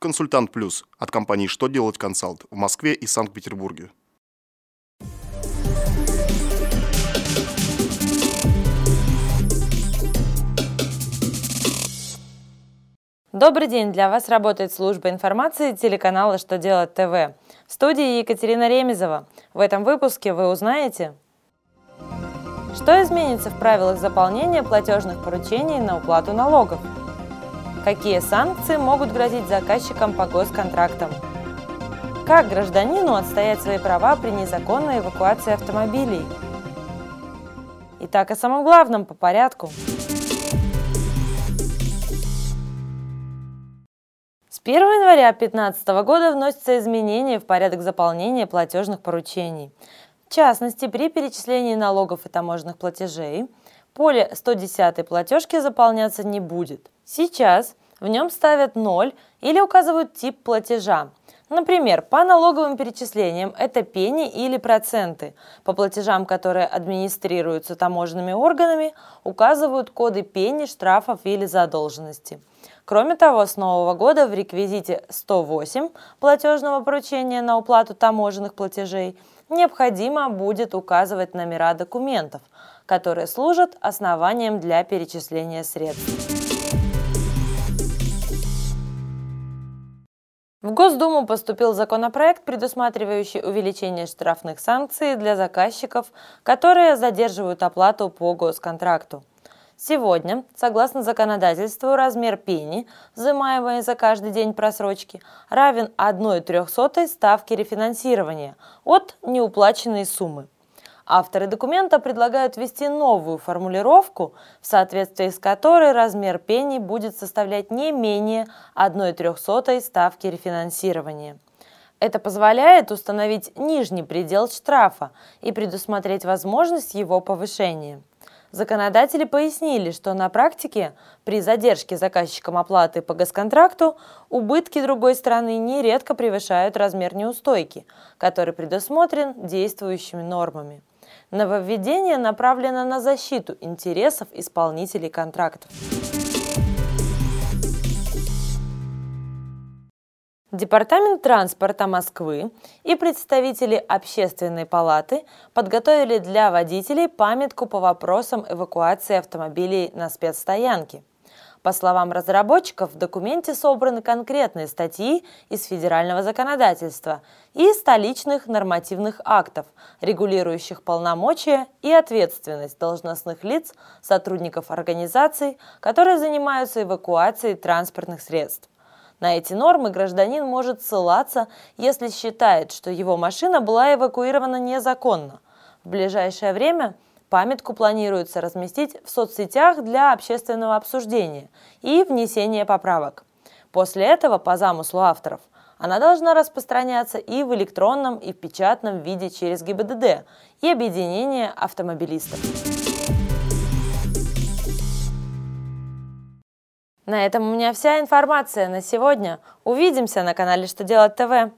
Консультант Плюс от компании «Что делать консалт» в Москве и Санкт-Петербурге. Добрый день! Для вас работает служба информации телеканала «Что делать ТВ». В студии Екатерина Ремезова. В этом выпуске вы узнаете, что изменится в правилах заполнения платежных поручений на уплату налогов – Какие санкции могут грозить заказчикам по госконтрактам? Как гражданину отстоять свои права при незаконной эвакуации автомобилей? Итак, о самом главном по порядку. С 1 января 2015 года вносятся изменения в порядок заполнения платежных поручений. В частности, при перечислении налогов и таможенных платежей поле 110 платежки заполняться не будет – Сейчас в нем ставят 0 или указывают тип платежа. Например, по налоговым перечислениям это пени или проценты. По платежам, которые администрируются таможенными органами, указывают коды пени, штрафов или задолженности. Кроме того, с нового года в реквизите 108 платежного поручения на уплату таможенных платежей необходимо будет указывать номера документов, которые служат основанием для перечисления средств. В Госдуму поступил законопроект, предусматривающий увеличение штрафных санкций для заказчиков, которые задерживают оплату по госконтракту. Сегодня, согласно законодательству, размер пени, взимаемой за каждый день просрочки, равен 1 трехсотой ставки рефинансирования от неуплаченной суммы. Авторы документа предлагают ввести новую формулировку, в соответствии с которой размер пени будет составлять не менее 1 трехсотой ставки рефинансирования. Это позволяет установить нижний предел штрафа и предусмотреть возможность его повышения. Законодатели пояснили, что на практике при задержке заказчиком оплаты по госконтракту убытки другой стороны нередко превышают размер неустойки, который предусмотрен действующими нормами. Нововведение направлено на защиту интересов исполнителей контрактов. Департамент транспорта Москвы и представители Общественной палаты подготовили для водителей памятку по вопросам эвакуации автомобилей на спецстоянке – по словам разработчиков, в документе собраны конкретные статьи из федерального законодательства и столичных нормативных актов, регулирующих полномочия и ответственность должностных лиц, сотрудников организаций, которые занимаются эвакуацией транспортных средств. На эти нормы гражданин может ссылаться, если считает, что его машина была эвакуирована незаконно. В ближайшее время – Памятку планируется разместить в соцсетях для общественного обсуждения и внесения поправок. После этого, по замыслу авторов, она должна распространяться и в электронном, и в печатном виде через ГИБДД и объединение автомобилистов. На этом у меня вся информация на сегодня. Увидимся на канале «Что делать ТВ».